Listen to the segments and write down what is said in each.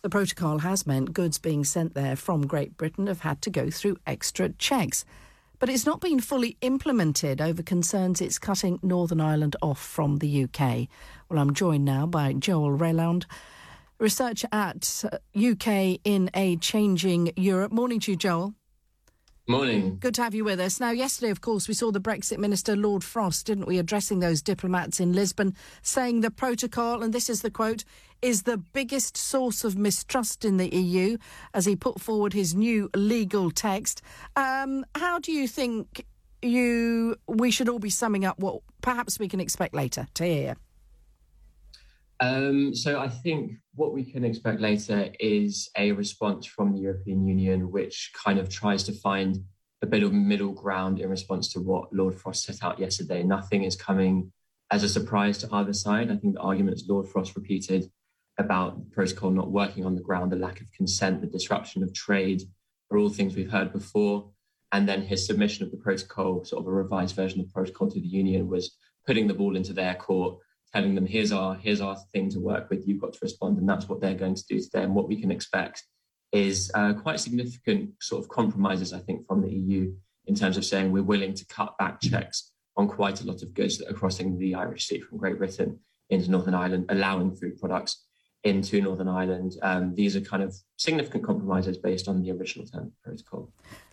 The protocol has meant goods being sent there from Great Britain have had to go through extra checks. But it's not been fully implemented over concerns it's cutting Northern Ireland off from the UK. Well, I'm joined now by Joel Reland, researcher at uh, UK in a Changing Europe. Morning to you, Joel. Morning. Good to have you with us. Now, yesterday, of course, we saw the Brexit Minister, Lord Frost, didn't we, addressing those diplomats in Lisbon, saying the protocol, and this is the quote, is the biggest source of mistrust in the EU as he put forward his new legal text. Um, how do you think you we should all be summing up what perhaps we can expect later to hear? Um, so I think what we can expect later is a response from the European Union, which kind of tries to find a bit of middle ground in response to what Lord Frost set out yesterday. Nothing is coming as a surprise to either side. I think the arguments Lord Frost repeated about the protocol not working on the ground, the lack of consent, the disruption of trade are all things we've heard before. And then his submission of the protocol, sort of a revised version of the protocol to the union, was putting the ball into their court telling them here's our here's our thing to work with. You've got to respond. And that's what they're going to do today and what we can expect is uh, quite significant sort of compromises i think from the eu in terms of saying we're willing to cut back checks on quite a lot of goods that are crossing the irish sea from great britain into northern ireland allowing food products into northern ireland um, these are kind of significant compromises based on the original term protocol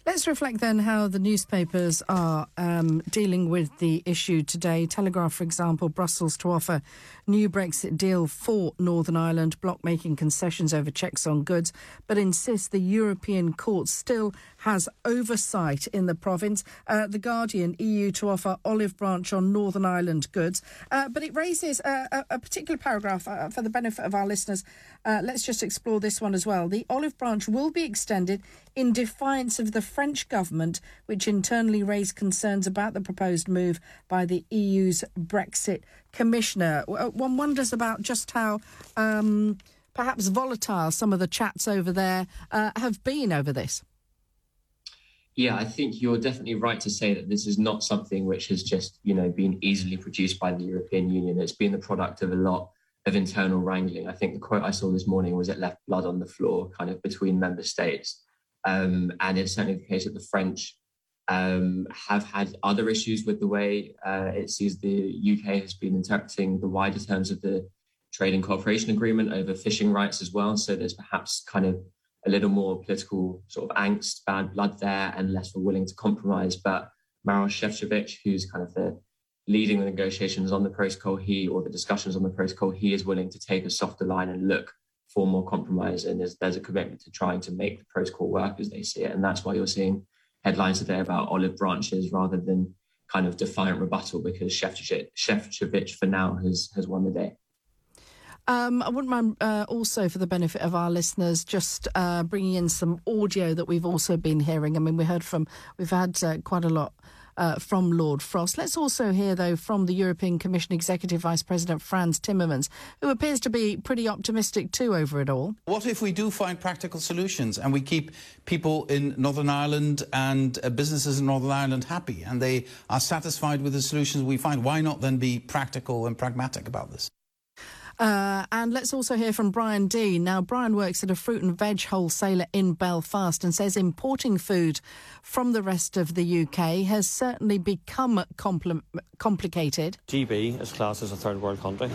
Let's reflect then how the newspapers are um, dealing with the issue today. Telegraph, for example, Brussels to offer new Brexit deal for Northern Ireland, bloc making concessions over checks on goods, but insists the European Court still has oversight in the province. Uh, the Guardian, EU to offer olive branch on Northern Ireland goods. Uh, but it raises a, a, particular paragraph uh, for the benefit of our listeners. Uh, let's just explore this one as well. The olive branch will be extended in defiance of the French government, which internally raised concerns about the proposed move by the EU's Brexit Commissioner. Uh, one wonders about just how. Um, perhaps volatile some of the chats over there uh, have been over this. Yeah, I think you're definitely right to say that this is not something which has just, you know, been easily produced by the European Union. It's been the product of a lot of internal wrangling. I think the quote I saw this morning was it left blood on the floor, kind of between member states. Um, and it's certainly the case that the French um, have had other issues with the way uh, it sees the UK has been interpreting the wider terms of the trade and cooperation agreement over fishing rights as well. So there's perhaps kind of a little more political sort of angst, bad blood there, and less willing to compromise. But Maroš Šefčovič, who's kind of the leading the negotiations on the protocol, he or the discussions on the protocol, he is willing to take a softer line and look for more compromise. And there's, there's a commitment to trying to make the protocol work as they see it. And that's why you're seeing headlines today about olive branches rather than kind of defiant rebuttal because Šefčovič for now has, has won the day. Um, I wouldn't mind uh, also, for the benefit of our listeners, just uh, bringing in some audio that we've also been hearing. I mean, we heard from, we've had uh, quite a lot uh, from Lord Frost. Let's also hear, though, from the European Commission Executive Vice President Frans Timmermans, who appears to be pretty optimistic too over it all. What if we do find practical solutions and we keep people in Northern Ireland and uh, businesses in Northern Ireland happy and they are satisfied with the solutions we find? Why not then be practical and pragmatic about this? Uh, and let's also hear from Brian Dean. Now, Brian works at a fruit and veg wholesaler in Belfast and says importing food from the rest of the UK has certainly become compl- complicated. GB is classed as a third world country.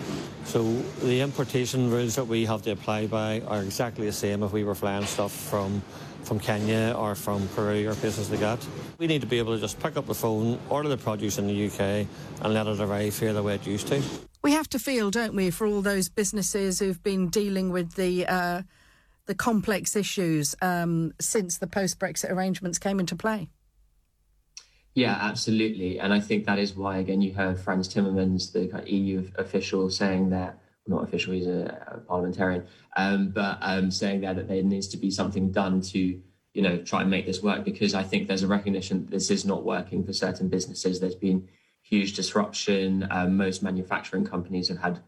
So the importation rules that we have to apply by are exactly the same if we were flying stuff from from Kenya or from Peru or places like that. We need to be able to just pick up the phone, order the produce in the UK and let it arrive here the way it used to. We have to feel, don't we, for all those businesses who've been dealing with the uh, the complex issues um, since the post Brexit arrangements came into play. Yeah, absolutely, and I think that is why again you heard Frans Timmermans, the EU official, saying that not official, he's a, parliamentarian, um, but um, saying there that there needs to be something done to you know try and make this work because I think there's a recognition that this is not working for certain businesses. There's been huge disruption. Um, most manufacturing companies have had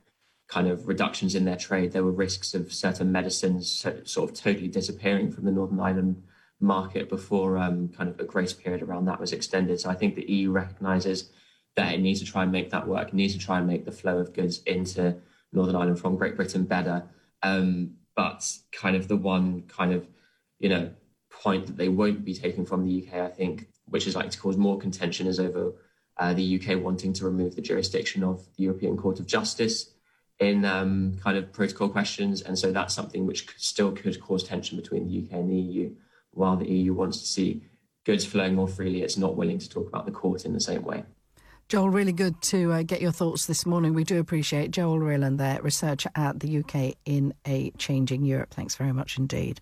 kind of reductions in their trade. There were risks of certain medicines sort of totally disappearing from the Northern Ireland market before um, kind of a grace period around that was extended. So I think the EU recognises that it needs to try and make that work. It needs to try and make the flow of goods into Northern Ireland from Great Britain better. Um, but kind of the one kind of, you know, point that they won't be taking from the UK, I think, which is likely to cause more contention, is over uh, the UK wanting to remove the jurisdiction of the European Court of Justice in um, kind of protocol questions. And so that's something which still could cause tension between the UK and the EU. While the EU wants to see goods flowing more freely, it's not willing to talk about the court in the same way. Joel, really good to uh, get your thoughts this morning. We do appreciate Joel Reland there, researcher at the UK in a Changing Europe. Thanks very much indeed.